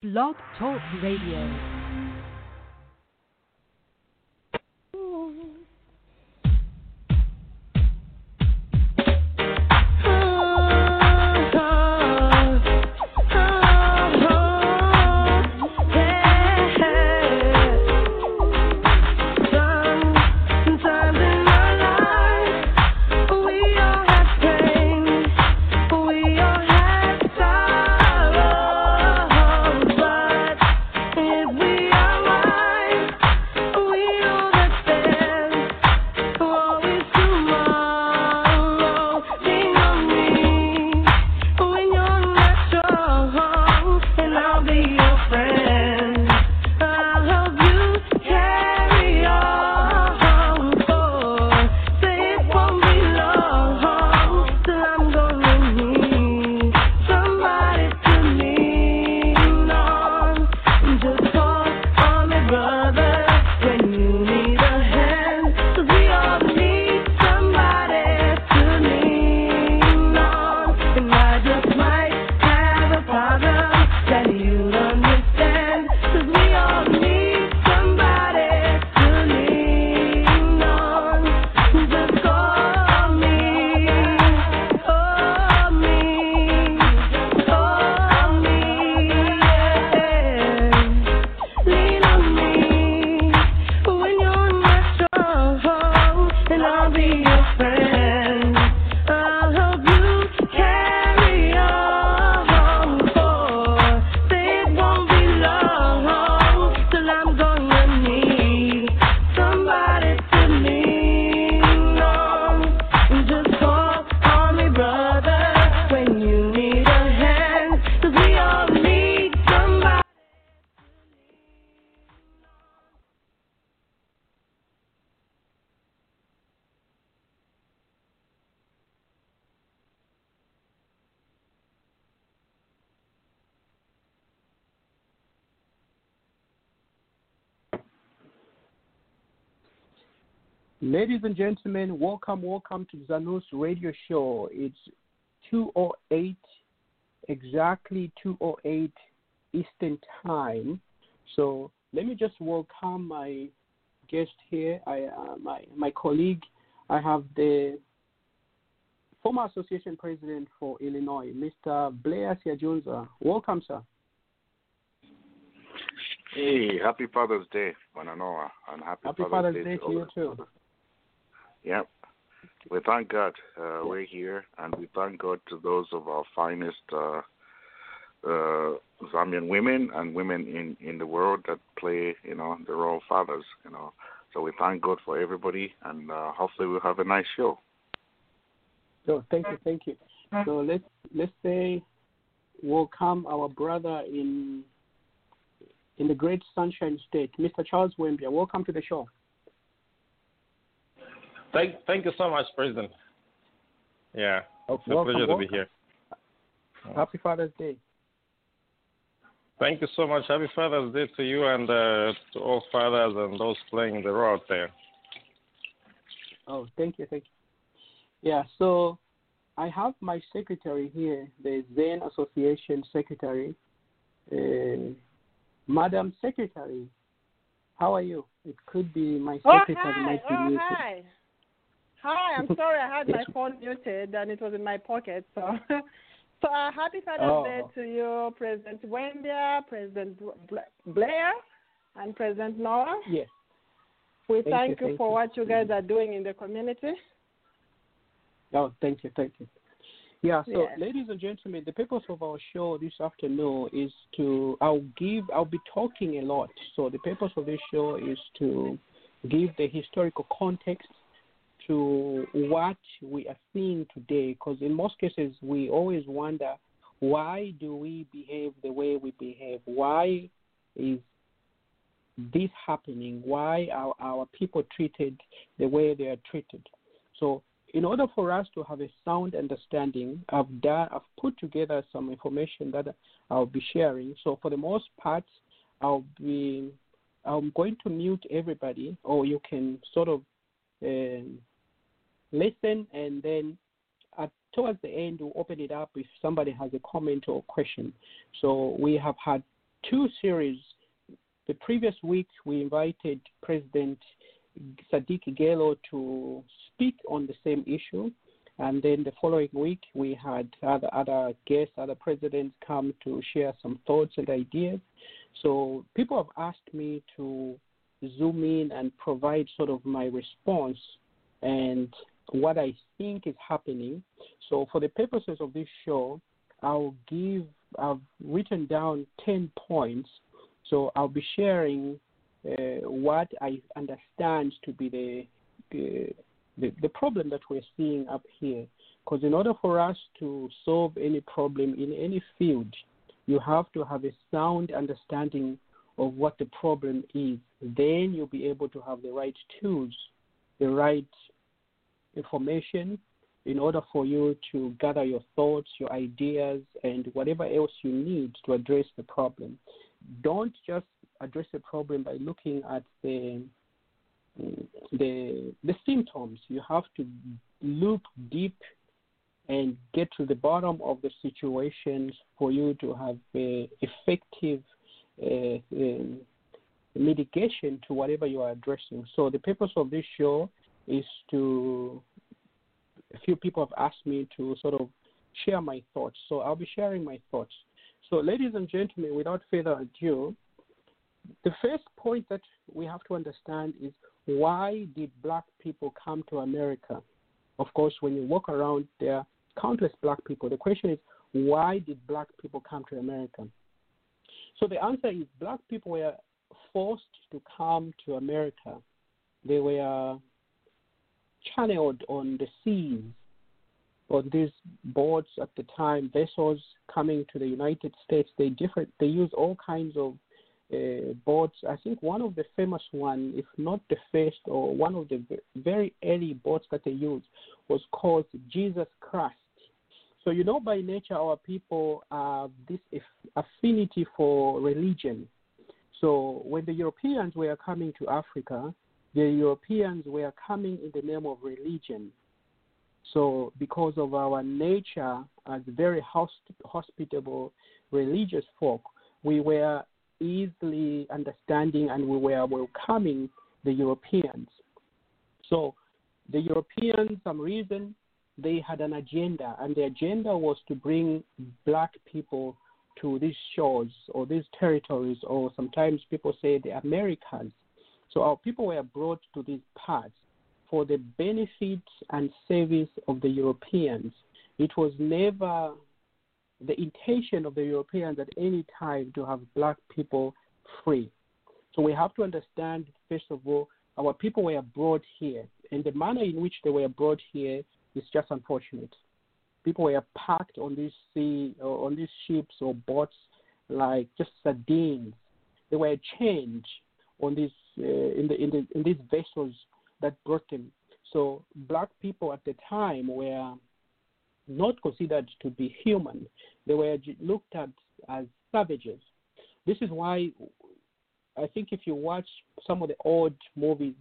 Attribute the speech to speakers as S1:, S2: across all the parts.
S1: Blog Talk Radio.
S2: Ladies and gentlemen, welcome, welcome to Zanus Radio Show. It's 208, exactly 208 Eastern Time. So let me just welcome my guest here, I, uh, my my colleague. I have the former association president for Illinois, Mr. Blair Siajonza. Welcome, sir.
S3: Hey, happy Father's Day, Mananoa, and happy,
S2: happy
S3: Father's,
S2: Father's
S3: Day,
S2: Day, to you too.
S3: Yep. We thank God uh, we're here, and we thank God to those of our finest uh, uh, Zambian women and women in, in the world that play, you know, the role of fathers, you know. So we thank God for everybody, and uh, hopefully we'll have a nice show.
S2: So thank you, thank you. So let's let's say welcome our brother in in the Great Sunshine State, Mr. Charles Wembia. Welcome to the show.
S4: Thank, thank you so much, President. Yeah,
S2: oh,
S4: it's
S2: welcome,
S4: a pleasure
S2: welcome.
S4: to be here.
S2: Happy Father's Day.
S4: Thank you so much. Happy Father's Day to you and uh, to all fathers and those playing the role out there.
S2: Oh, thank you, thank you. Yeah, so I have my secretary here, the Zen Association secretary, uh, Madam Secretary. How are you? It could be my
S5: Oh,
S2: secretary
S5: hi.
S2: might be
S5: Oh, hi. Hi, I'm sorry I had my phone muted and it was in my pocket. So, so uh, happy Father's
S2: Oh.
S5: Day to you, President Wendia, President Blair, and President Noah.
S2: Yes.
S5: We
S2: Thank you,
S5: thank, you
S2: thank
S5: for
S2: you.
S5: what you guys are doing in the community.
S2: Oh, thank you, thank you. Yeah, so
S5: Yes.
S2: ladies and gentlemen, the purpose of our show this afternoon is to I'll give I'll be talking a lot. So the purpose of this show is to give the historical context to what we are seeing today because in most cases we always wonder why do we behave the way we behave? Why is this happening? Why are our people treated the way they are treated? So in order for us to have a sound understanding, I've done, I've put together some information that I'll be sharing. So for the most part, I'll be, I'm going to mute everybody, or you can sort of um, listen, and then at, towards the end we'll open it up if somebody has a comment or question. So we have had two series. The previous week, we invited President Sadiq Gelo to speak on the same issue. And then the following week, we had other, other guests, other presidents come to share some thoughts and ideas. So people have asked me to zoom in and provide sort of my response and what I think is happening. So for the purposes of this show, I'll give, I've written down 10 points. So I'll be sharing uh, what I understand to be the, the, the, the problem that we're seeing up here. Because in order for us to solve any problem in any field, you have to have a sound understanding of what the problem is. Then you'll be able to have the right tools, the right information in order for you to gather your thoughts, your ideas, and whatever else you need to address the problem. Don't just address the problem by looking at the the the symptoms. You have to look deep and get to the bottom of the situations for you to have a effective uh, um, mitigation to whatever you are addressing. So the purpose of this show is to a few people have asked me to sort of share my thoughts. So I'll be sharing my thoughts. So, ladies and gentlemen, without further ado, the first point that we have to understand is why did black people come to America? Of course, when you walk around, there are countless black people. The question is, why did black people come to America? So the answer is black people were forced to come to America. They were channeled on the seas on these boats at the time, vessels coming to the United States. They different. They use all kinds of uh, boats. I think one of the famous one, if not the first, or one of the very early boats that they used was called Jesus Christ. So you know, by nature, our people have this affinity for religion. So when the Europeans were coming to Africa, the Europeans were coming in the name of religion. So because of our nature as very hospitable religious folk, we were easily understanding and we were welcoming the Europeans. So the Europeans, some reason, they had an agenda, and the agenda was to bring black people to these shores or these territories, or sometimes people say the Americas. So our people were brought to these parts for the benefit and service of the Europeans. It was never the intention of the Europeans at any time to have black people free. So we have to understand, first of all, our people were brought here, and the manner in which they were brought here is just unfortunate. People were packed on these sea, on these ships or boats like just sardines. They were chained on these uh, in the in the in these vessels that brought them. So black people at the time were not considered to be human. They were looked at as savages. This is why I think if you watch some of the old movies,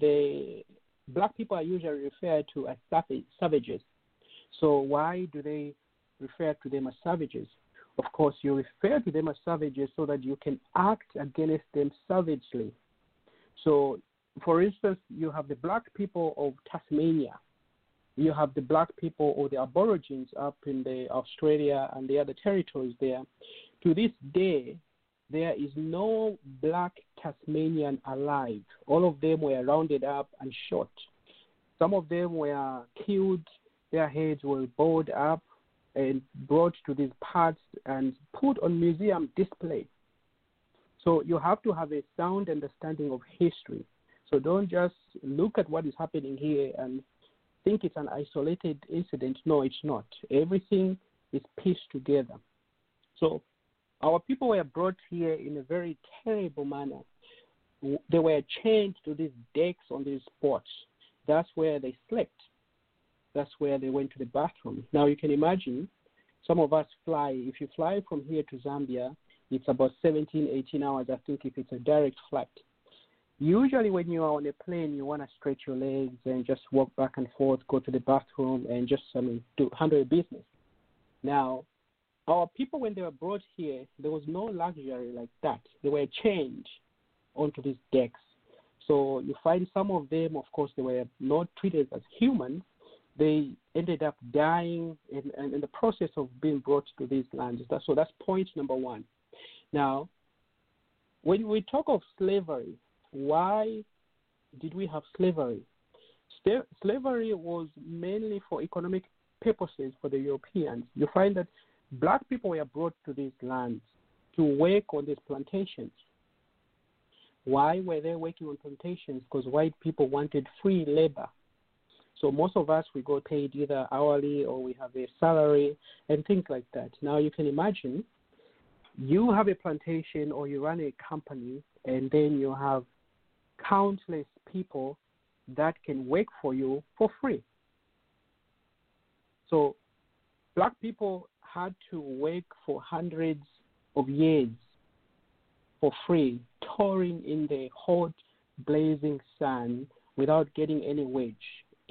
S2: the black people are usually referred to as savages. So why do they refer to them as savages? Of course, you refer to them as savages so that you can act against them savagely. So, for instance, you have the black people of Tasmania you have the black people or the aborigines up in the Australia and the other territories there. To this day, there is no black Tasmanian alive. All of them were rounded up and shot. Some of them were killed, their heads were bowed up and brought to these parts and put on museum display. So you have to have a sound understanding of history. So don't just look at what is happening here and think it's an isolated incident. No, it's not. Everything is pieced together. So our people were brought here in a very terrible manner. They were chained to these decks on these boats. That's where they slept. That's where they went to the bathroom. Now you can imagine some of us fly. If you fly from here to Zambia, it's about 17, 18 hours, I think, if it's a direct flight. Usually, when you are on a plane, you want to stretch your legs and just walk back and forth, go to the bathroom, and just I mean, do handle your business. Now, our people, when they were brought here, there was no luxury like that. They were chained onto these decks. So you find some of them, of course, they were not treated as humans. They ended up dying in, in, in the process of being brought to these lands. so that's point number one. Now, when we talk of slavery, why did we have slavery? slavery was mainly for economic purposes for the Europeans. You find that black people were brought to these lands to work on these plantations. Why were they working on plantations? Because white people wanted free labor. So most of us we got paid either hourly or we have a salary and things like that. Now you can imagine you have a plantation or you run a company and then you have countless people that can work for you for free. So black people had to work for hundreds of years for free, touring in the hot, blazing sun without getting any wage.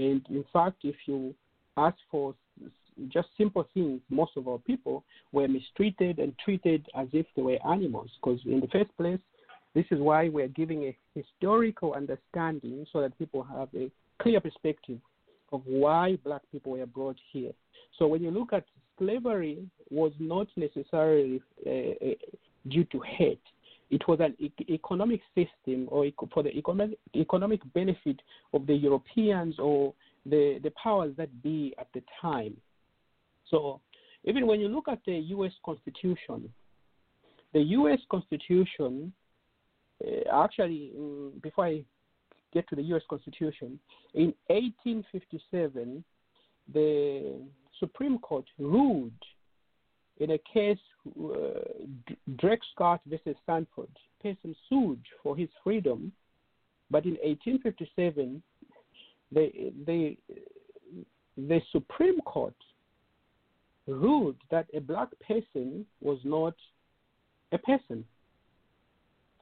S2: And in fact, if you ask for just simple things, most of our people were mistreated and treated as if they were animals. Because in the first place, this is why we're giving a historical understanding so that people have a clear perspective of why black people were brought here. So when you look at slavery was not necessarily uh, uh due to hate. It was an e- economic system or for the economic, economic benefit of the Europeans or the, the powers that be at the time. So even when you look at the U.S. Constitution, the U.S. Constitution uh, actually, um, before I get to the U.S. Constitution, in 1857, the Supreme Court ruled in a case, uh, Dred Scott versus Sandford, Person sued for his freedom, but in 1857, the, the, the Supreme Court ruled that a black person was not a person.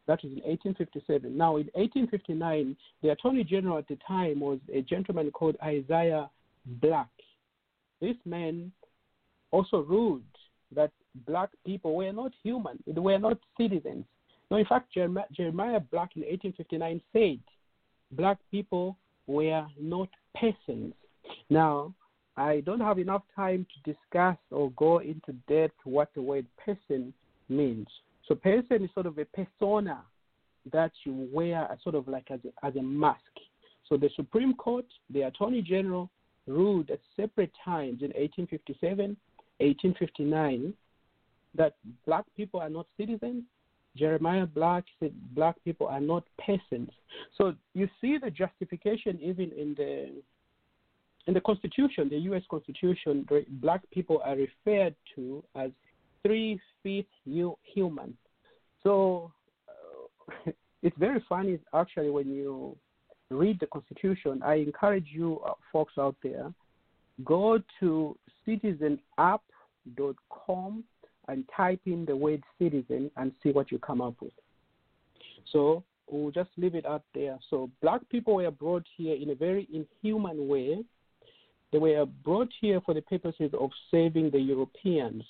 S2: That was in 1857. Now, in 1859, the Attorney General at the time was a gentleman called Isaiah Black. This man also ruled that black people were not human, they were not citizens. No, in fact, Jeremiah Black in 1859 said black people were not persons. Now, I don't have enough time to discuss or go into depth what the word person means. So, person is sort of a persona that you wear as sort of like as a, as a mask. So, the Supreme Court, the Attorney General, ruled at separate times in 1857, 1859, that black people are not citizens. Jeremiah Black said black people are not persons. So you see the justification even in the in the Constitution, the U.S. Constitution, black people are referred to as three feet human. So uh, it's very funny actually when you read the Constitution. I encourage you uh, folks out there go to citizenapp.com and type in the word citizen and see what you come up with. So we'll just leave it out there. So black people were brought here in a very inhuman way. They were brought here for the purposes of saving the Europeans.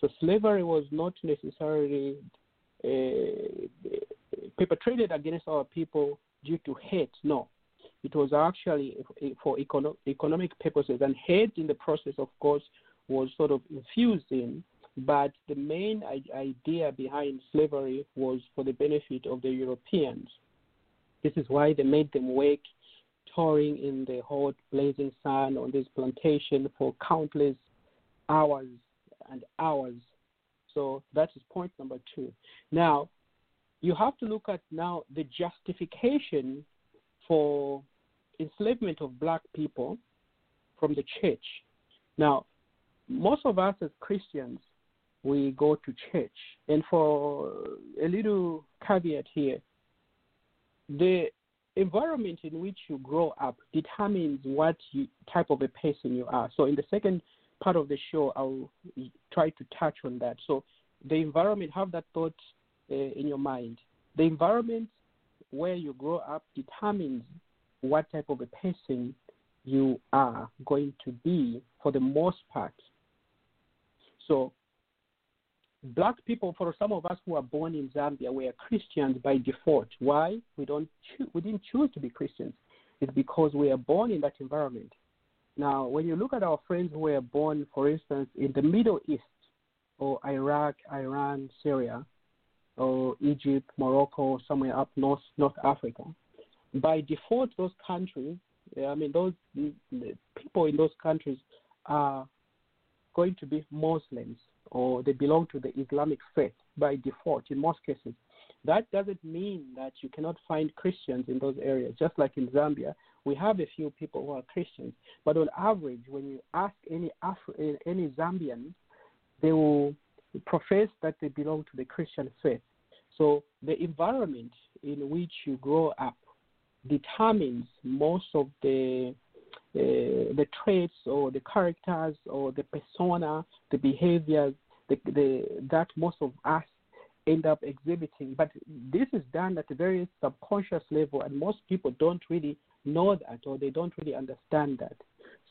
S2: So slavery was not necessarily uh, perpetrated against our people due to hate. No, it was actually for econo- economic purposes, and hate in the process, of course, was sort of infused in. But the main idea behind slavery was for the benefit of the Europeans. This is why they made them work, touring in the hot, blazing sun on this plantation for countless hours and hours. So that is point number two. Now, you have to look at now the justification for enslavement of black people from the church. Now, most of us as Christians, we go to church. And for a little caveat here, the environment in which you grow up determines what you, type of a person you are. So, in the second part of the show, I'll try to touch on that. So, the environment, have that thought uh, in your mind. The environment where you grow up determines what type of a person you are going to be for the most part. So, black people, for some of us who are born in Zambia, we are Christians by default. Why? We don't we didn't choose to be Christians. It's because we are born in that environment. Now, when you look at our friends who were born, for instance, in the Middle East, or Iraq, Iran, Syria, or Egypt, Morocco, somewhere up north, North Africa, by default, those countries, I mean, those people in those countries are going to be Muslims or they belong to the Islamic faith by default in most cases. That doesn't mean that you cannot find Christians in those areas. Just like in Zambia, we have a few people who are Christians, but on average, when you ask any Afri- any Zambian, they will profess that they belong to the Christian faith. So the environment in which you grow up determines most of the uh, the traits or the characters or the persona, the behaviors the, the, that most of us end up exhibiting. But this is done at a very subconscious level, and most people don't really know that or they don't really understand that.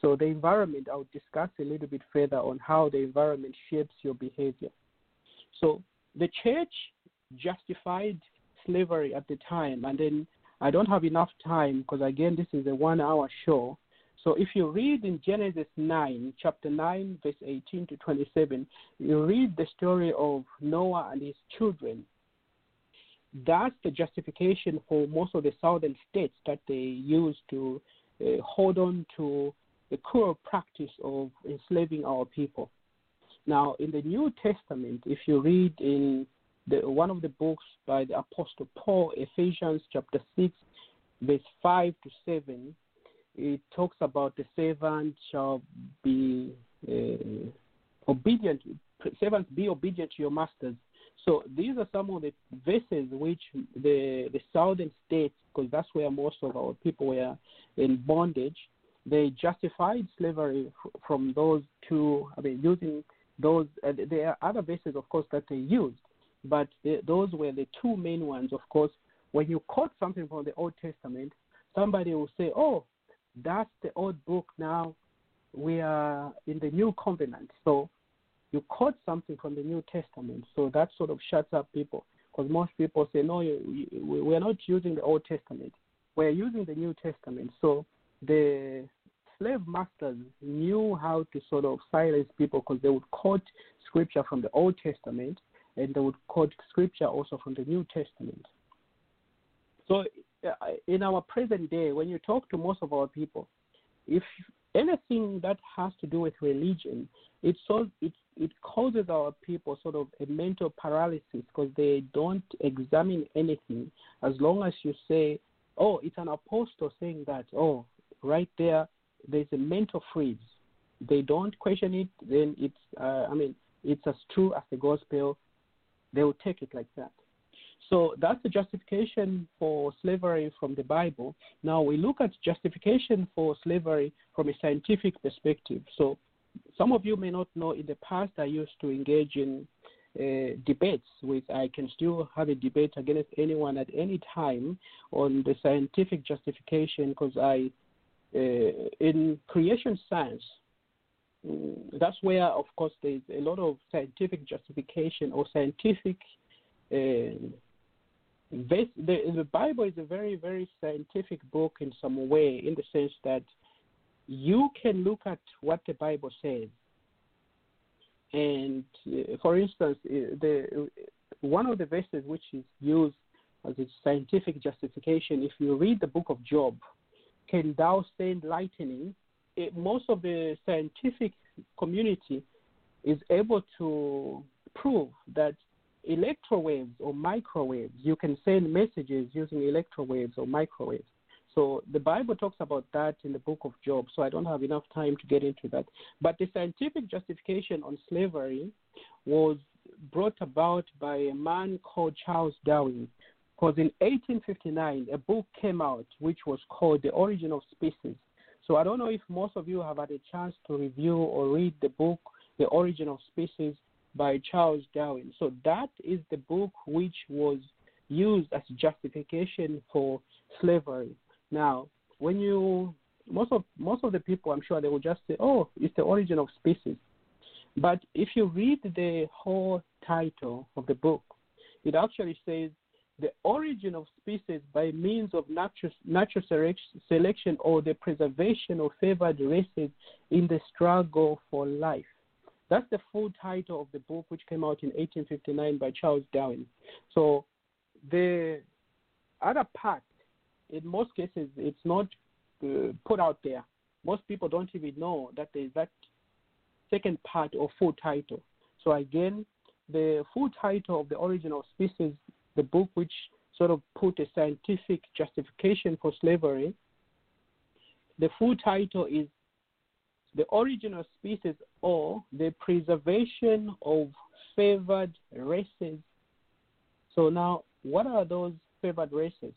S2: So the environment, I'll discuss a little bit further on how the environment shapes your behavior. So the church justified slavery at the time, and then I don't have enough time because again this is a one-hour show. So if you read in Genesis 9, chapter 9, verse 18 to 27, you read the story of Noah and his children. That's the justification for most of the southern states that they use to uh, hold on to the cruel practice of enslaving our people. Now, in the New Testament, if you read in the, one of the books by the Apostle Paul, Ephesians chapter 6, verse 5 to 7, it talks about the servant shall be uh, obedient, servants be obedient to your masters. So these are some of the verses which the the southern states, because that's where most of our people were in bondage, they justified slavery from those two. I mean, using those. Uh, there are other verses, of course, that they used, but the, those were the two main ones. Of course, when you quote something from the Old Testament, somebody will say, "Oh, that's the old book now. We are in the new covenant. So you quote something from the New Testament. So that sort of shuts up people because most people say, no, you, you, we're not using the Old Testament. We're using the New Testament. So the slave masters knew how to sort of silence people because they would quote scripture from the Old Testament and they would quote scripture also from the New Testament. So in our present day, when you talk to most of our people, if anything that has to do with religion, it so it it causes our people sort of a mental paralysis because they don't examine anything. As long as you say, "Oh, it's an apostle saying that," oh, right there, there's a mental freeze. They don't question it. Then it's, uh, I mean, it's as true as the gospel. They will take it like that. So that's the justification for slavery from the Bible. Now we look at justification for slavery from a scientific perspective. So some of you may not know in the past I used to engage in uh, debates with I can still have a debate against anyone at any time on the scientific justification because I uh, in creation science that's where of course there's a lot of scientific justification or scientific uh, the, the Bible is a very, very scientific book in some way, in the sense that you can look at what the Bible says. And uh, for instance, uh, the one of the verses which is used as a scientific justification, if you read the book of Job, can thou send lightning? It, most of the scientific community is able to prove that electrowaves or microwaves. You can send messages using electrowaves or microwaves. So the Bible talks about that in the book of Job, so I don't have enough time to get into that. But the scientific justification on slavery was brought about by a man called Charles Darwin. Because in 1859, a book came out which was called The Origin of Species. So I don't know if most of you have had a chance to review or read the book The Origin of Species by Charles Darwin. So that is the book which was used as justification for slavery. Now, when you most of most of the people, I'm sure they will just say, "Oh, it's the origin of species," But if you read the whole title of the book, it actually says the origin of species by means of natural, natural selection or the preservation of favored races in the struggle for life. That's the full title of the book, which came out in 1859 by Charles Darwin. So the other part, in most cases, it's not uh, put out there. Most people don't even know that there's that second part or full title. So again, the full title of the origin of species, the book which sort of put a scientific justification for slavery, the full title is the origin of species or the preservation of favored races. So now, what are those favored races?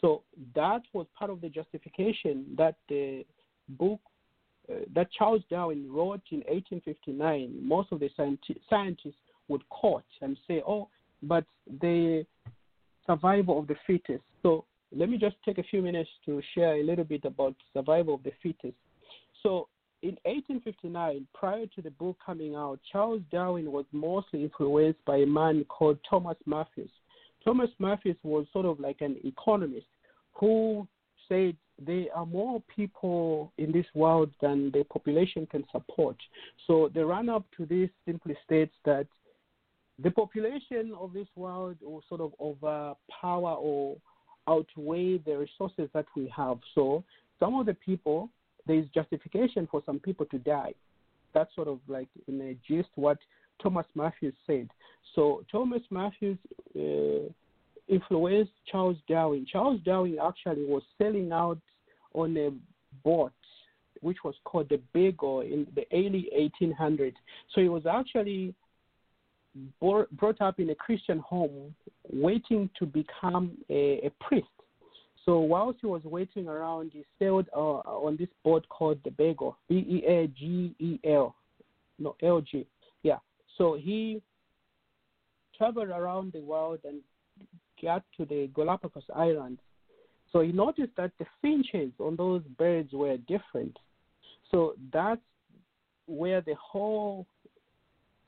S2: So that was part of the justification that the book uh, that Charles Darwin wrote in 1859. Most of the scientists would quote and say, "Oh, but the survival of the fittest." So let me just take a few minutes to share a little bit about survival of the fittest. So in 1859, prior to the book coming out, Charles Darwin was mostly influenced by a man called Thomas Malthus. Thomas Malthus was sort of like an economist who said there are more people in this world than the population can support. So the run up to this simply states that the population of this world will sort of overpower or outweigh the resources that we have. So some of the people, there is justification for some people to die. That's sort of like in a gist what Thomas Malthus said. So Thomas Malthus uh, influenced Charles Darwin. Charles Darwin actually was sailing out on a boat which was called the Beagle in the early 1800s. So he was actually brought up in a Christian home, waiting to become a, a priest. So whilst he was waiting around, he sailed uh, on this boat called the Beagle, B E A G E L, no L G, yeah. So he traveled around the world and got to the Galapagos Islands. So he noticed that the finches on those birds were different. So that's where the whole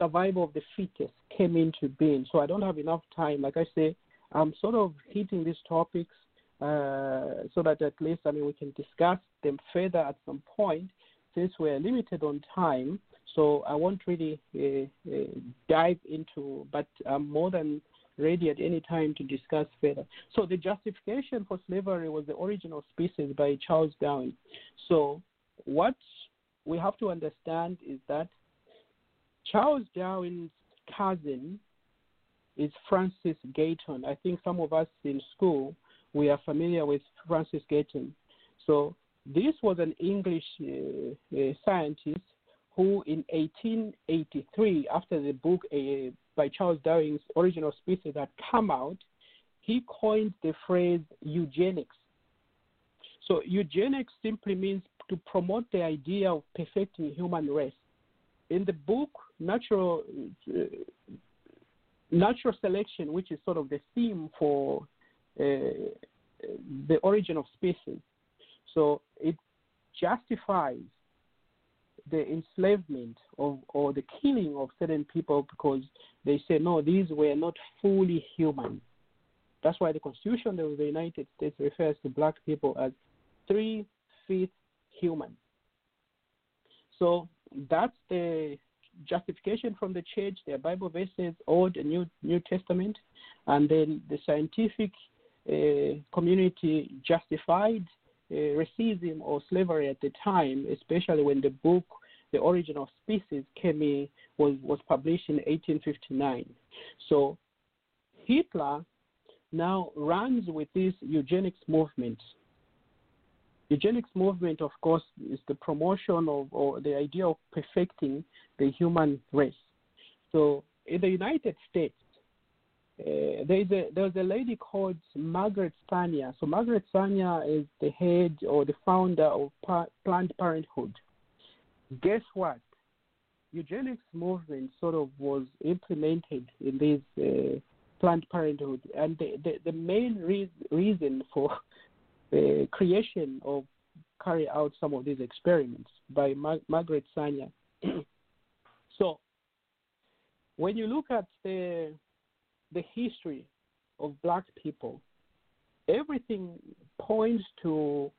S2: survival of the fittest came into being. So I don't have enough time. Like I say, I'm sort of hitting these topics uh, so that at least I mean we can discuss them further at some point since we're limited on time. So I won't really uh, uh, dive into, but I'm more than ready at any time to discuss further. So the justification for slavery was the original species by Charles Darwin. So what we have to understand is that Charles Darwin's cousin is Francis Galton. I think some of us in school we are familiar with Francis Galton. So this was an English uh, uh, scientist who, in 1883, after the book uh, by Charles Darwin's Original Species had come out, he coined the phrase eugenics. So eugenics simply means to promote the idea of perfecting human race. In the book, natural uh, natural selection, which is sort of the theme for uh, the origin of species, so it justifies the enslavement of or the killing of certain people because they say no, these were not fully human. That's why the Constitution of the United States refers to black people as three fifths human. So that's the justification from the church, their Bible verses, Old and New New Testament, and then the scientific uh, community justified uh, racism or slavery at the time, especially when the book The Origin of Species came in, was, was published in 1859. So Hitler now runs with this eugenics movement. Eugenics movement, of course, is the promotion of or the idea of perfecting the human race. So in the United States, uh, there's a there's a lady called Margaret Sanger. So Margaret Sanger is the head or the founder of pa- Planned Parenthood. Guess what? Eugenics movement sort of was implemented in this uh, Planned Parenthood, and the the, the main re- reason for the creation of carry out some of these experiments by Mar- Margaret Sanger so when you look at the the history of black people, everything points to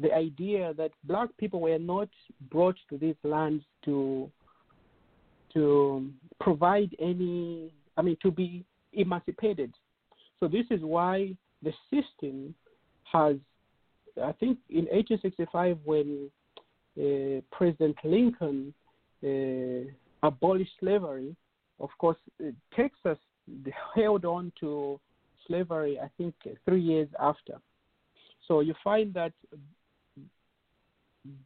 S2: the idea that black people were not brought to these lands to to provide any I mean to be emancipated. So this is why the system has I think in 1865 when uh, President Lincoln uh, abolished slavery, of course, uh, Texas held on to slavery, I think, three years after. So you find that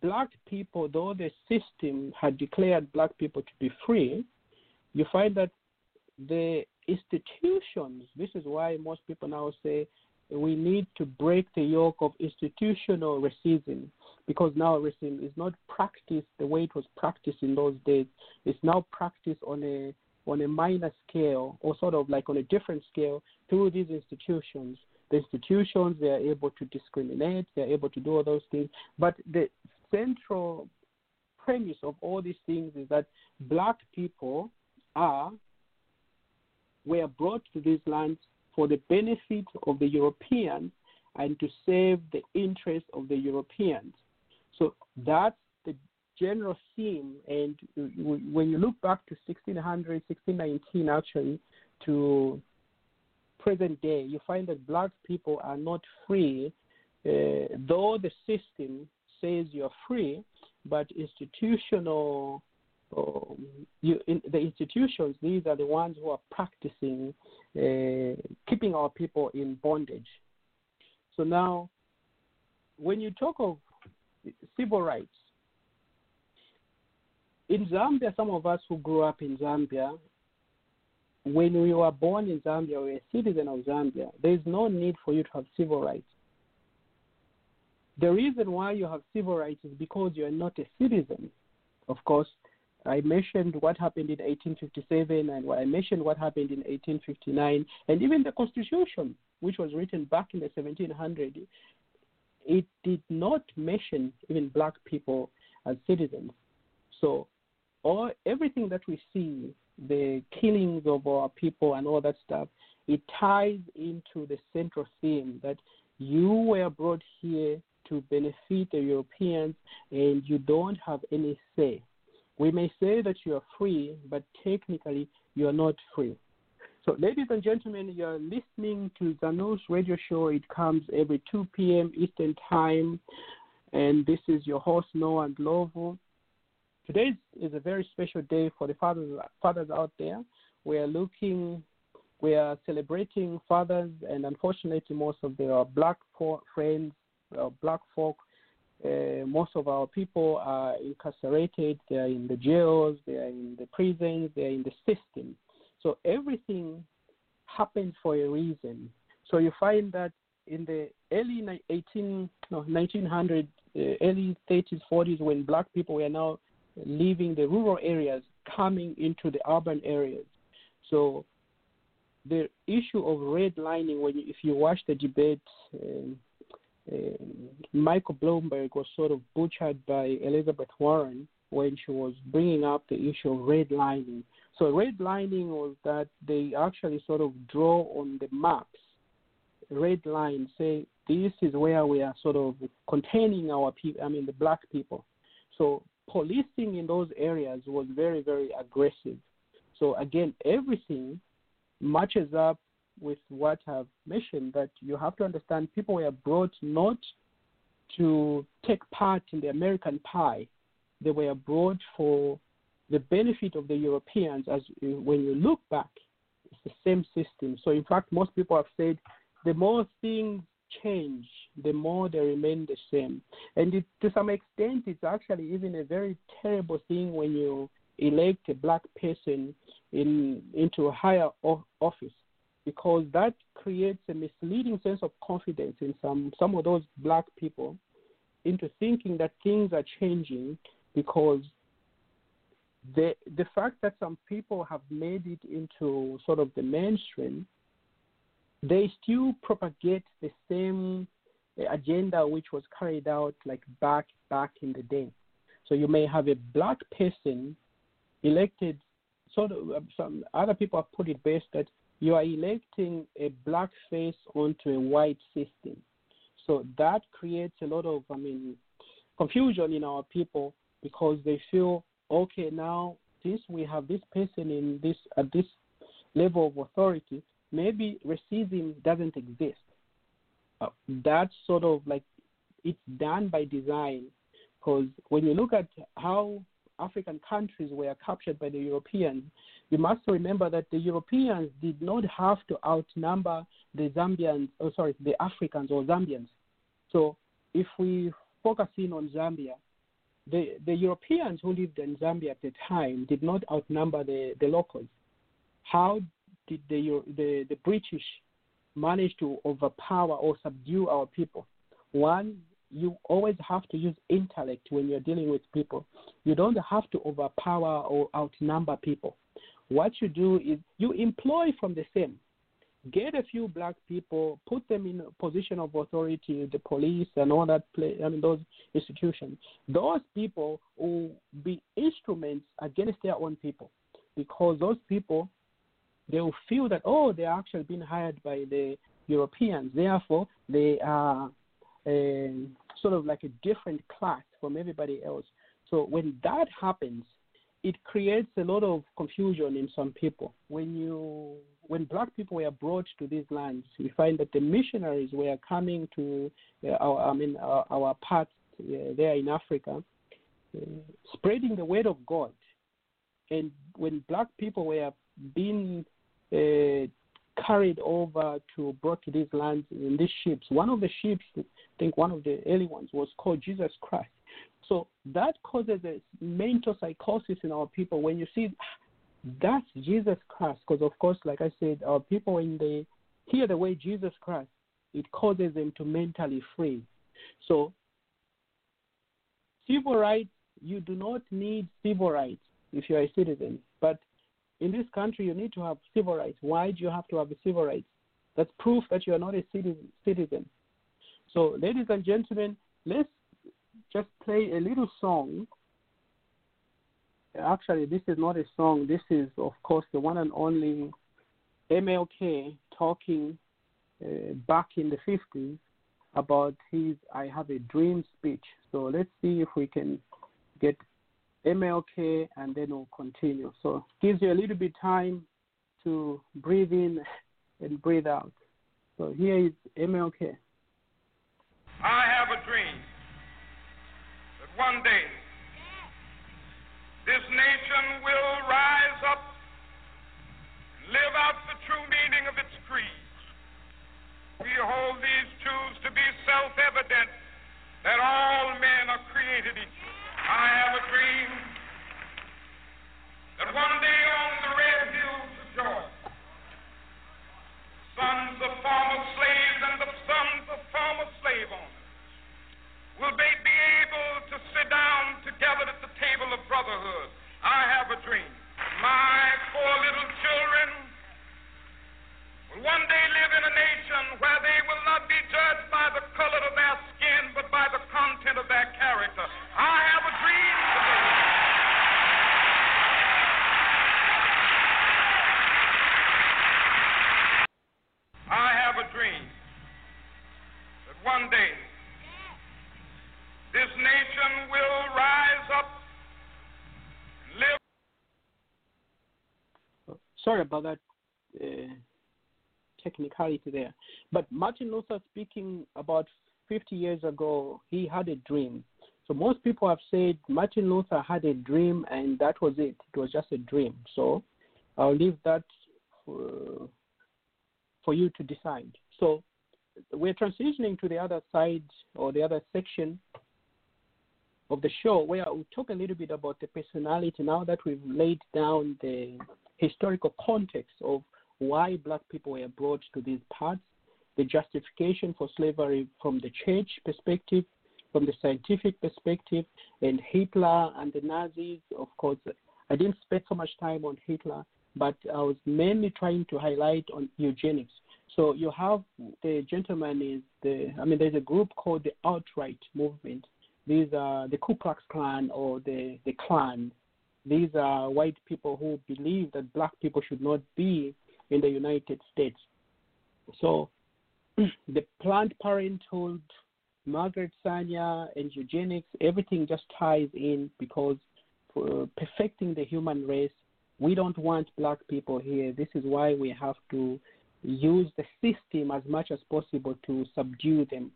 S2: black people, though the system had declared black people to be free, you find that the institutions, this is why most people now say we need to break the yoke of institutional racism because now racism is not practiced the way it was practiced in those days. It's now practiced on a on a minor scale or sort of like on a different scale through these institutions. The institutions they are able to discriminate, they are able to do all those things. But the central premise of all these things is that black people are were brought to these lands for the benefit of the Europeans and to save the interests of the Europeans. So that's the general theme. And when you look back to 1600, 1619, actually, to present day, you find that black people are not free, uh, though the system says you're free, but institutional you, in the institutions, these are the ones who are practicing uh, keeping our people in bondage. So now, when you talk of civil rights, in Zambia, some of us who grew up in Zambia, when we were born in Zambia, we were a citizen of Zambia, there is no need for you to have civil rights. The reason why you have civil rights is because you are not a citizen. Of course, I mentioned what happened in 1857 and I mentioned what happened in 1859 and even the Constitution, which was written back in the 1700s, it did not mention even black people as citizens. So all everything that we see, the killings of our people and all that stuff, it ties into the central theme that you were brought here to benefit the Europeans and you don't have any say we may say that you are free, but technically you are not free. So, ladies and gentlemen, you are listening to Zanus radio show. It comes every 2 p.m. Eastern Time, and this is your host, Noah Ndlovu. Today is a very special day for the fathers, fathers out there. We are looking, we are celebrating fathers, and unfortunately, most of their black friends, uh, black folk, uh, most of our people are incarcerated, they are in the jails, they are in the prisons, they are in the system. So everything happens for a reason. So you find that in the early 18, no, 1900, uh, early 30s, 40s, when black people were now leaving the rural areas, coming into the urban areas. So the issue of redlining, when you, if you watch the debate, um, uh, Uh, Michael Bloomberg was sort of butchered by Elizabeth Warren when she was bringing up the issue of redlining. So redlining was that they actually sort of draw on the maps, red line, say this is where we are sort of containing our people. I mean the black people. So policing in those areas was very very aggressive. So again, everything matches up with what I've mentioned that you have to understand people were brought not to take part in the American pie. They were brought for the benefit of the Europeans. As when you look back, it's the same system. So in fact, most people have said the more things change, the more they remain the same. And it, to some extent, it's actually even a very terrible thing when you elect a black person in into a higher office because that creates a misleading sense of confidence in some some of those black people into thinking that things are changing because the the fact that some people have made it into sort of the mainstream they still propagate the same agenda which was carried out like back back in the day so you may have a black person elected. Sort of some other people have put it best that you are electing a black face onto a white system. So that creates a lot of, I mean, confusion in our people because they feel, okay, now since we have this person in this at this level of authority, maybe racism doesn't exist. Uh, that's sort of like it's done by design because when you look at how African countries were captured by the Europeans, you must remember that the Europeans did not have to outnumber the Zambians, oh sorry, the Africans or Zambians. So if we focus in on Zambia, the, the Europeans who lived in Zambia at the time did not outnumber the, the locals. How did the, the, the British manage to overpower or subdue our people? One, you always have to use intellect when you're dealing with people. You don't have to overpower or outnumber people. What you do is you employ from the same. Get a few black people, put them in a position of authority, the police and all that play, I mean those institutions. Those people will be instruments against their own people because those people they will feel that oh they're actually being hired by the Europeans, therefore they are uh, sort of like a different class from everybody else. So when that happens, it creates a lot of confusion in some people. When you when black people were brought to these lands, we find that the missionaries were coming to uh, our I mean our, our parts uh, there in Africa, uh, spreading the word of God. And when black people were being uh, carried over to brought to these lands in these ships. One of the ships, I think one of the early ones, was called Jesus Christ. So that causes a mental psychosis in our people when you see that's Jesus Christ. Because of course, like I said, our people when they hear the way Jesus Christ, it causes them to mentally freeze. So civil rights, you do not need civil rights if you are a citizen, but in this country, you need to have civil rights. Why do you have to have civil rights? That's proof that you are not a citizen. So, ladies and gentlemen, let's just play a little song. Actually, this is not a song. This is, of course, the one and only MLK talking uh, back in the 50s about his I Have a Dream speech. So let's see if we can get MLK, and then we'll continue. So gives you a little bit time to breathe in and breathe out. So here is MLK.
S6: I have a dream that one day this nation will rise up and live out the true meaning of its creed. We hold these truths to be self evident that all men are created equal. I have a dream that one day on the red hills of Georgia, sons of former slaves and the sons of former slave owners will they be able to sit down together at the table of brotherhood. I have a dream. My four little children will one day live in a nation where they will not be judged by the color of their by the content of their character. I have a dream today. I have a dream that one day this nation will rise up and live.
S2: Sorry about that uh, technicality there. But Martin Luther speaking about 50 years ago, he had a dream. So most people have said Martin Luther had a dream and that was it. It was just a dream. So I'll leave that for, for you to decide. So we're transitioning to the other side or the other section of the show where we'll talk a little bit about the personality now that we've laid down the historical context of why black people were brought to these parts, the justification for slavery from the church perspective, from the scientific perspective, and Hitler and the Nazis. Of course, I didn't spend so much time on Hitler, but I was mainly trying to highlight on eugenics. So you have the gentleman is the I mean there's a group called the alt-right movement. These are the Ku Klux Klan or the the Klan. these are white people who believe that black people should not be in the United States. So the Planned Parenthood, Margaret Sanger, and eugenics, everything just ties in because for perfecting the human race, we don't want black people here. This is why we have to use the system as much as possible to subdue them.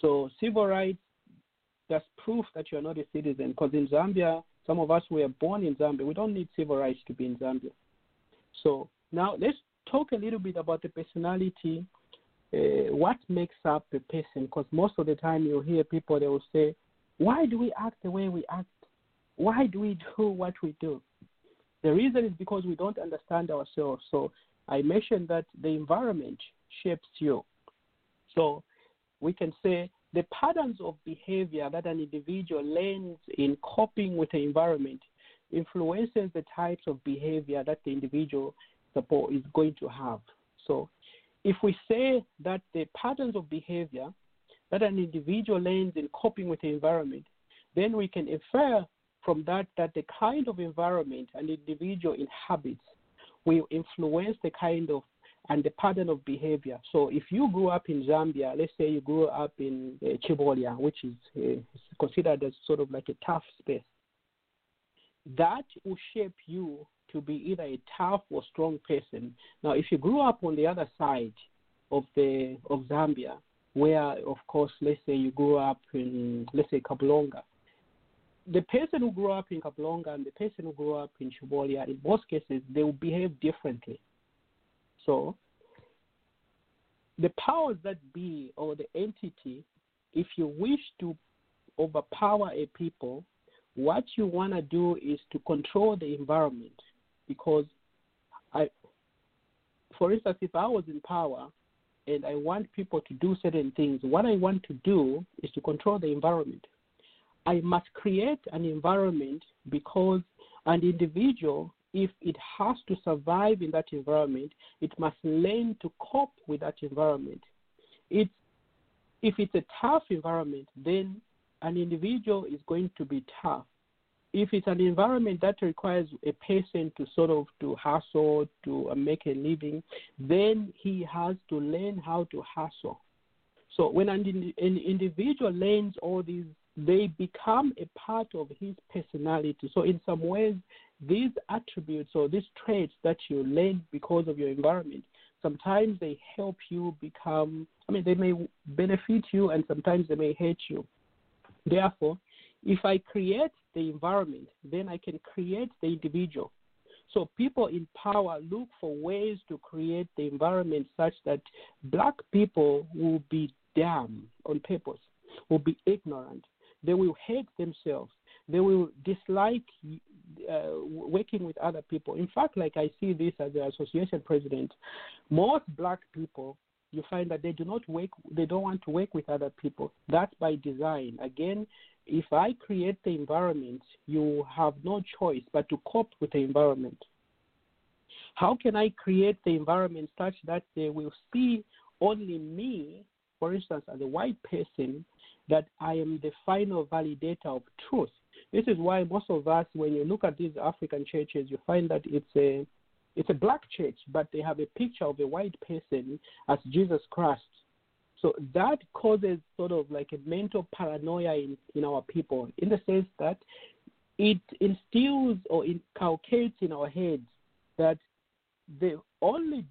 S2: So civil rights that's proof that you're not a citizen. Because in Zambia, some of us were born in Zambia. We don't need civil rights to be in Zambia. So now let's talk a little bit about the personality. Uh, what makes up a person? Because most of the time you hear people they will say, "Why do we act the way we act? Why do we do what we do?" The reason is because we don't understand ourselves. So I mentioned that the environment shapes you. So we can say the patterns of behavior that an individual learns in coping with the environment influences the types of behavior that the individual support is going to have. So if we say that the patterns of behavior that an individual learns in coping with the environment, then we can infer from that that the kind of environment an individual inhabits will influence the kind of and the pattern of behavior. So if you grew up in Zambia, let's say you grew up in uh, Chibolya, which is uh, considered as sort of like a tough space, that will shape you to be either a tough or strong person. Now, if you grew up on the other side of the of Zambia, where of course, let's say you grew up in let's say Kabulonga, the person who grew up in Kabulonga and the person who grew up in Chibolya, in most cases, they will behave differently. So, the powers that be or the entity, if you wish to overpower a people, what you want to do is to control the environment. Because, I, for instance, if I was in power and I want people to do certain things, what I want to do is to control the environment. I must create an environment because an individual if it has to survive in that environment, it must learn to cope with that environment. It's, if it's a tough environment, then an individual is going to be tough. If it's an environment that requires a person to sort of to hustle to uh, make a living, then he has to learn how to hustle. So when an, an individual learns all these they become a part of his personality. So, in some ways, these attributes or these traits that you learn because of your environment, sometimes they help you become, I mean, they may benefit you and sometimes they may hurt you. Therefore, if I create the environment, then I can create the individual. So people in power look for ways to create the environment such that black people will be dumb on purpose, will be ignorant, they will hate themselves. They will dislike uh, working with other people. In fact, like I see this as the association president, most black people you find that they do not work they don't want to work with other people. That's by design. Again if i create the environment you have no choice but to cope with the environment. How can i create the environment such that they will see only me for instance as a white person that I am the final validator of truth. This is why most of us, when you look at these African churches, you find that it's a it's a black church, but they have a picture of a white person as Jesus Christ. So that causes sort of like a mental paranoia in, in our people, in the sense that it instills or inculcates in our heads that the only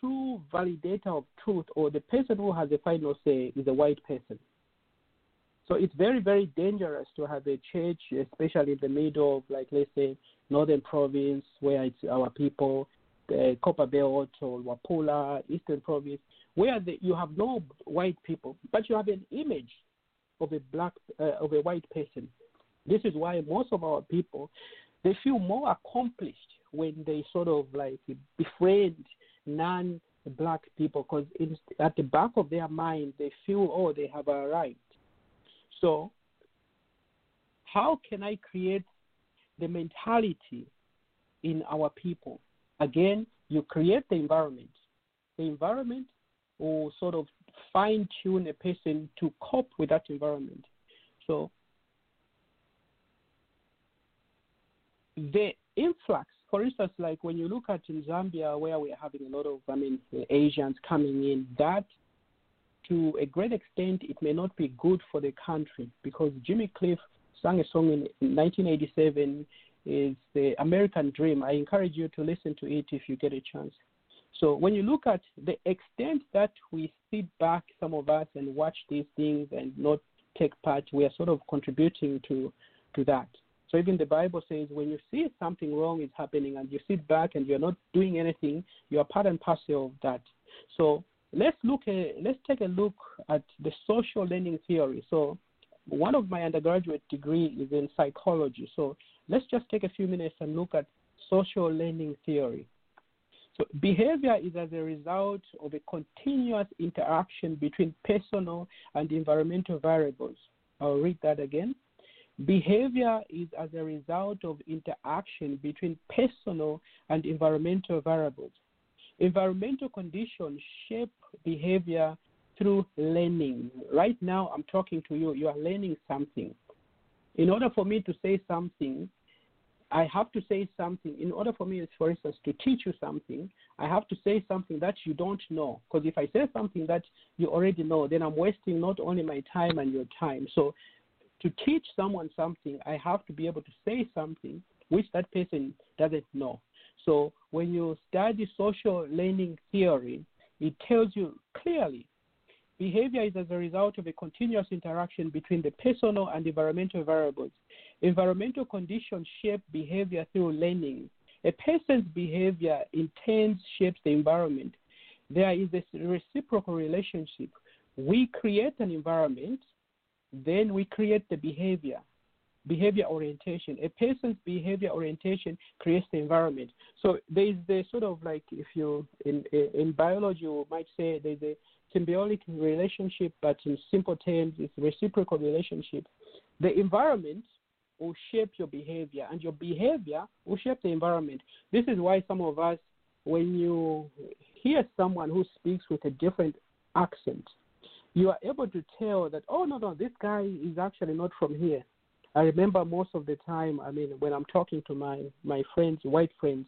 S2: true validator of truth or the person who has the final say is a white person. So it's very, very dangerous to have a church, especially in the middle of, like, let's say, Northern Province, where it's our people, the Copper Belt or Luapula, Eastern Province, where the, you have no white people, but you have an image of a black, uh, of a white person. This is why most of our people, they feel more accomplished when they sort of like befriend non-black people, because at the back of their mind, they feel, oh, they have arrived so, how can I create the mentality in our people? Again, you create the environment. The environment will sort of fine tune a person to cope with that environment. So, the influx, for instance, like when you look at in Zambia, where we're having a lot of, I mean, Asians coming in, that to a great extent, it may not be good for the country because Jimmy Cliff sang a song in 1987 is the American Dream. I encourage you to listen to it if you get a chance. So when you look at the extent that we sit back, some of us, and watch these things and not take part, we are sort of contributing to to that. So even the Bible says when you see something wrong is happening and you sit back and you're not doing anything, you are part and parcel of that. So let's look at let's take a look at the social learning theory. So one of my undergraduate degree is in psychology. So let's just take a few minutes and look at social learning theory. So behavior is as a result of a continuous interaction between personal and environmental variables. I'll read that again. Behavior is as a result of interaction between personal and environmental variables. Environmental conditions shape behavior through learning. Right now, I'm talking to you, you are learning something. In order for me to say something, I have to say something. In order for me, for instance, to teach you something, I have to say something that you don't know. Because if I say something that you already know, then I'm wasting not only my time and your time. So to teach someone something, I have to be able to say something which that person doesn't know. So when you study social learning theory, it tells you clearly behavior is as a result of a continuous interaction between the personal and environmental variables. Environmental conditions shape behavior through learning. A person's behavior in turn shapes the environment. There is a reciprocal relationship. We create an environment, then we create the behavior behavior orientation. A person's behavior orientation creates the environment. So there is the sort of like if you in in biology you might say there's a symbiotic relationship, but in simple terms it's reciprocal relationship. The environment will shape your behavior, and your behavior will shape the environment. This is why some of us, when you hear someone who speaks with a different accent, you are able to tell that, oh, no, no, this guy is actually not from here. I remember most of the time, I mean, when I'm talking to my, my friends, white friends,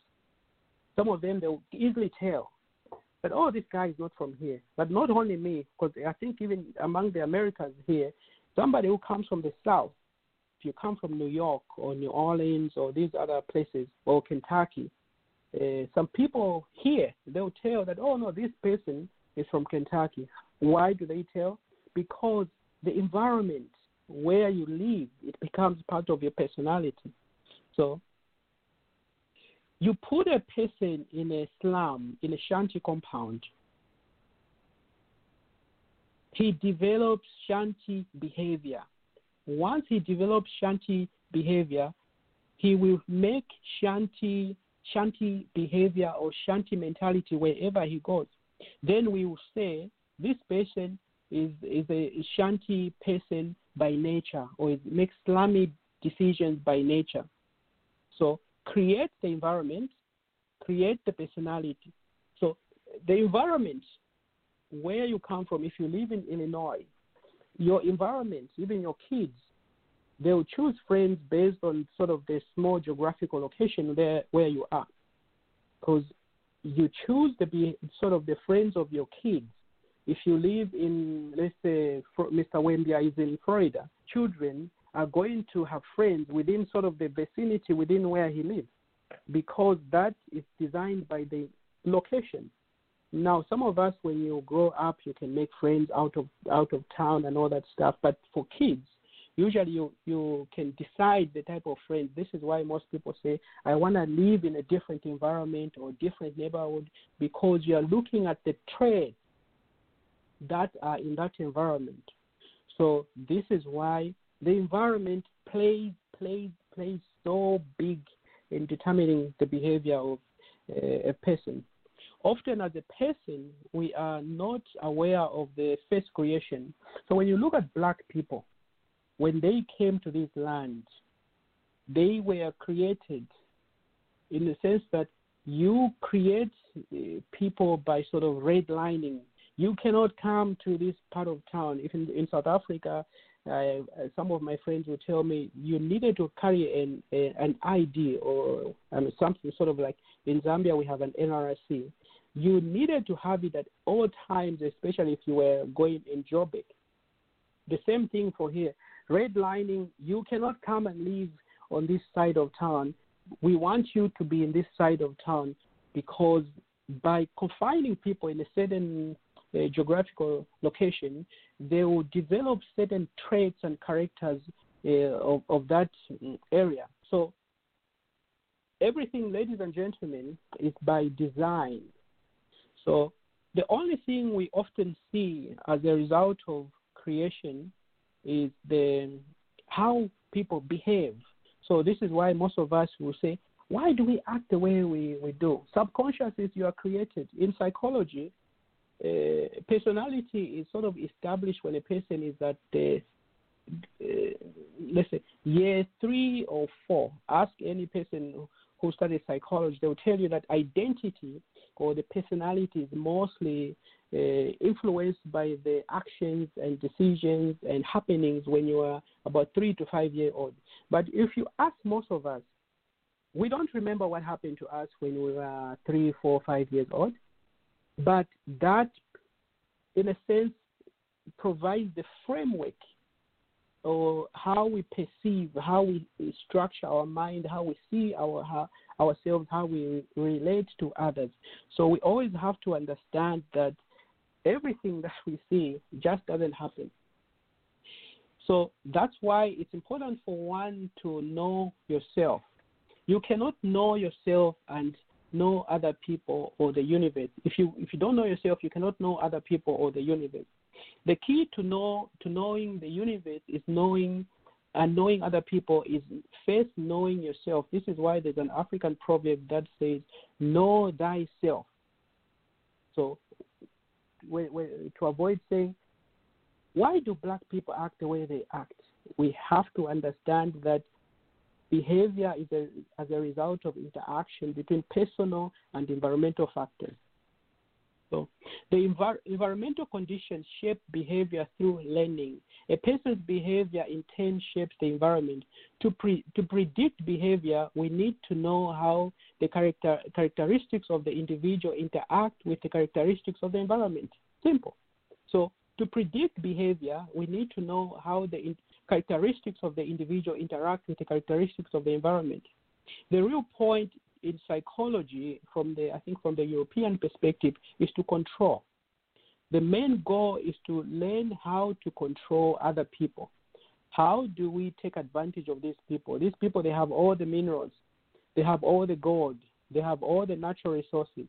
S2: some of them, they'll easily tell that, oh, this guy is not from here. But not only me, because I think even among the Americans here, somebody who comes from the South, if you come from New York or New Orleans or these other places or Kentucky, uh, some people here, they'll tell that, oh, no, this person is from Kentucky. Why do they tell? Because the environment where you live, it becomes part of your personality. So you put a person in a slum, in a shanty compound, he develops shanty behavior. Once he develops shanty behavior, he will make shanty shanty behavior or shanty mentality wherever he goes. Then we will say this person is, is a shanty person by nature or makes slummy decisions by nature. So create the environment, create the personality. So the environment where you come from, if you live in Illinois, your environment, even your kids, they will choose friends based on sort of the small geographical location there where you are. Because you choose to be sort of the friends of your kids. If you live in, let's say, Mr. Wembia is in Florida, children are going to have friends within sort of the vicinity within where he lives because that is designed by the location. Now, some of us, when you grow up, you can make friends out of out of town and all that stuff. But for kids, usually you you can decide the type of friend. This is why most people say, I want to live in a different environment or different neighborhood because you are looking at the traits that are in that environment. So this is why the environment plays plays plays so big in determining the behavior of uh, a person. Often, as a person, we are not aware of the first creation. So, when you look at black people, when they came to this land, they were created in the sense that you create uh, people by sort of redlining. You cannot come to this part of town. If in, in South Africa, I, some of my friends would tell me you needed to carry an a, an ID or um, something sort of like in Zambia we have an NRC. You needed to have it at all times, especially if you were going in Joburg. The same thing for here. Redlining, you cannot come and live on this side of town. We want you to be in this side of town because by confining people in a certain geographical location, they will develop certain traits and characters uh, of, of that area. So everything, ladies and gentlemen, is by design. So the only thing we often see as a result of creation is the how people behave. So this is why most of us will say, why do we act the way we, we do? Subconscious is you are created. In psychology, uh, personality is sort of established when a person is at uh, let's say year three or four. Ask any person who studies psychology; they will tell you that identity or the personality is mostly uh, influenced by the actions and decisions and happenings when you are about three to five year old. But if you ask most of us, we don't remember what happened to us when we were three, four, five years old. But that, in a sense, provides the framework or how we perceive, how we structure our mind, how we see our how, ourselves, how we relate to others. So we always have to understand that everything that we see just doesn't happen. So that's why it's important for one to know yourself. You cannot know yourself and know other people or the universe. If you if you don't know yourself, you cannot know other people or the universe. The key to know to knowing the universe is knowing and knowing other people is first knowing yourself. This is why there's an African proverb that says, "Know thyself." So, to avoid saying, "Why do black people act the way they act?" We have to understand that behavior is a, as a result of interaction between personal and environmental factors. So, the envir- environmental conditions shape behavior through learning. A person's behavior in turn shapes the environment. To, pre- to predict behavior, we need to know how the character- characteristics of the individual interact with the characteristics of the environment. Simple. So, to predict behavior, we need to know how the in- characteristics of the individual interact with the characteristics of the environment. The real point in psychology, from the I think from the European perspective, is to control. The main goal is to learn how to control other people. How do we take advantage of these people? These people they have all the minerals, they have all the gold, they have all the natural resources,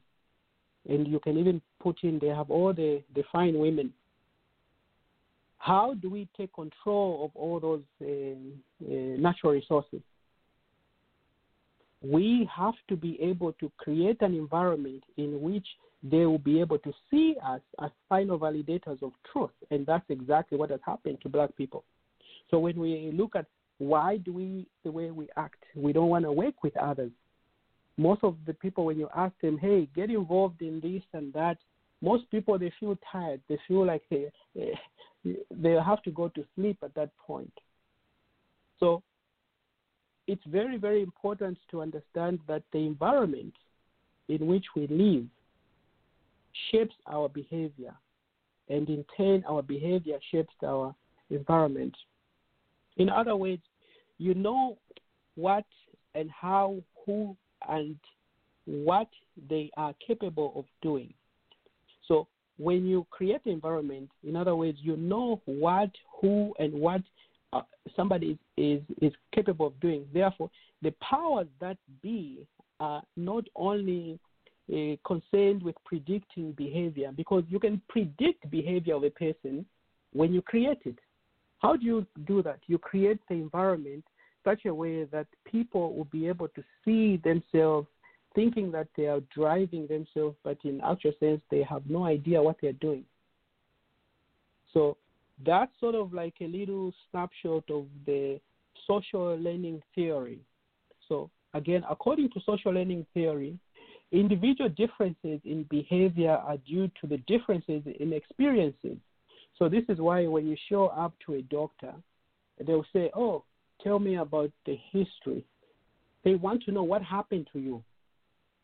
S2: and you can even put in they have all the, the fine women how do we take control of all those uh, uh, natural resources? We have to be able to create an environment in which they will be able to see us as final validators of truth, and that's exactly what has happened to black people. So when we look at why do we the way we act, we don't want to work with others. Most of the people, when you ask them, "Hey, get involved in this and that," most people they feel tired. They feel like they they have to go to sleep at that point. So it's very, very important to understand that the environment in which we live shapes our behavior, and in turn, our behavior shapes our environment. In other words, you know what and how, who, and what they are capable of doing. When you create an environment, in other words, you know what, who, and what uh, somebody is, is, is capable of doing. Therefore, the powers that be are not only uh, concerned with predicting behavior, because you can predict behavior of a person when you create it. How do you do that? You create the environment such a way that people will be able to see themselves thinking that they are driving themselves, but in actual sense, they have no idea what they're doing. So that's sort of like a little snapshot of the social learning theory. So, again, according to social learning theory, individual differences in behavior are due to the differences in experiences. So, this is why when you show up to a doctor, they'll say, "Oh, tell me about the history." They want to know what happened to you,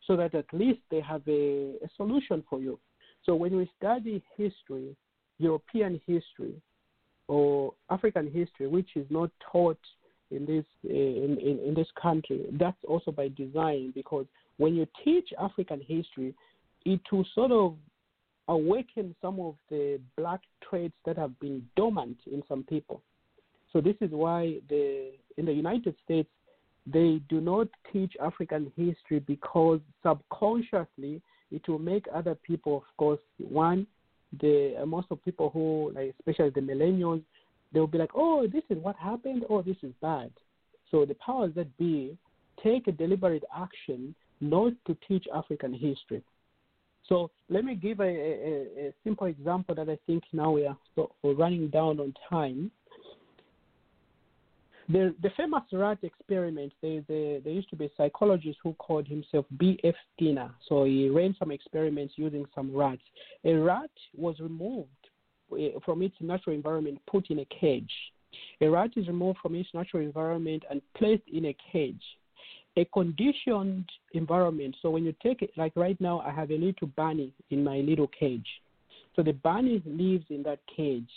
S2: so that at least they have a, a solution for you. So when we study history, European history, or African history, which is not taught in this eh, in, in, in this country, that's also by design because when you teach African history, it will sort of awaken some of the black traits that have been dormant in some people. So this is why the in the United States they do not teach African history because subconsciously it will make other people, of course, one, the uh, most of people who, like especially the millennials, they'll be like, oh, this is what happened, oh, this is bad. So the powers that be take a deliberate action not to teach African history. So let me give a, a, a simple example that I think now we are so, running down on time. The, the famous rat experiment, there, there, there used to be a psychologist who called himself B.F. Skinner. So he ran some experiments using some rats. A rat was removed eh, from its natural environment, put in a cage. A rat is removed from its natural environment and placed in a cage a conditioned environment. So when you take it, like right now, I have a little bunny in my little cage. So the bunny lives in that cage.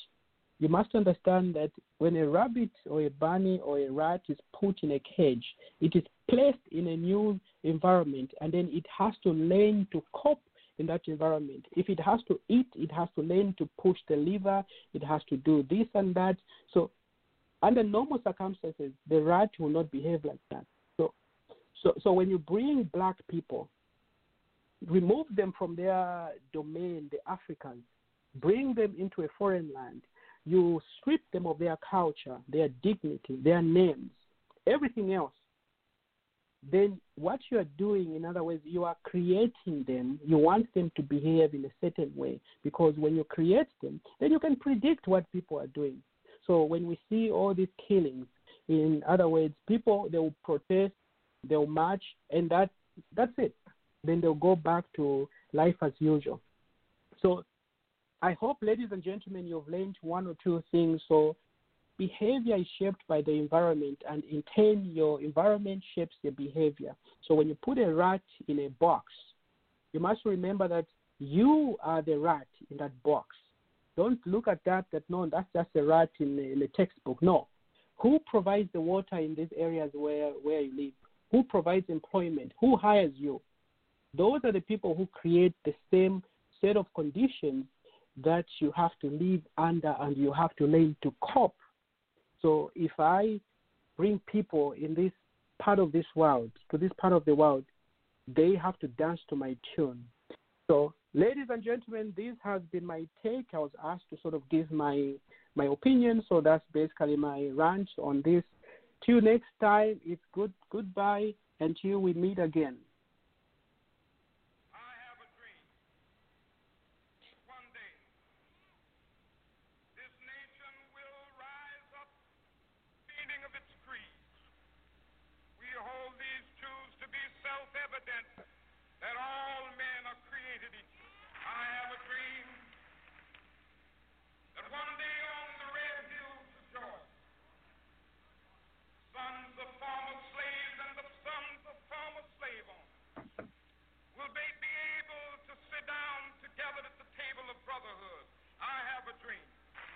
S2: You must understand that when a rabbit or a bunny or a rat is put in a cage, it is placed in a new environment and then it has to learn to cope in that environment. If it has to eat, it has to learn to push the lever, it has to do this and that. So, under normal circumstances, the rat will not behave like that. So, so when you bring black people, remove them from their domain, the Africans, bring them into a foreign land, you strip them of their culture, their dignity, their names, everything else. Then what you are doing, in other words, you are creating them. You want them to behave in a certain way because when you create them, then you can predict what people are doing. So when we see all these killings, in other words, people they will protest they'll march, and that that's it. Then they'll go back to life as usual. So I hope, ladies and gentlemen, you've learned one or two things. So behavior is shaped by the environment, and in turn, your environment shapes your behavior. So when you put a rat in a box, you must remember that you are the rat in that box. Don't look at that that no, that's just a rat in, in a textbook. No, who provides the water in these areas where where you live? Who provides employment? Who hires you? Those are the people who create the same set of conditions that you have to live under and you have to learn to cope. So if I bring people in this part of this world, to this part of the world, they have to dance to my tune. So, ladies and gentlemen, this has been my take. I was asked to sort of give my my opinion, so that's basically my rant on this Till next time, it's good goodbye until we meet again.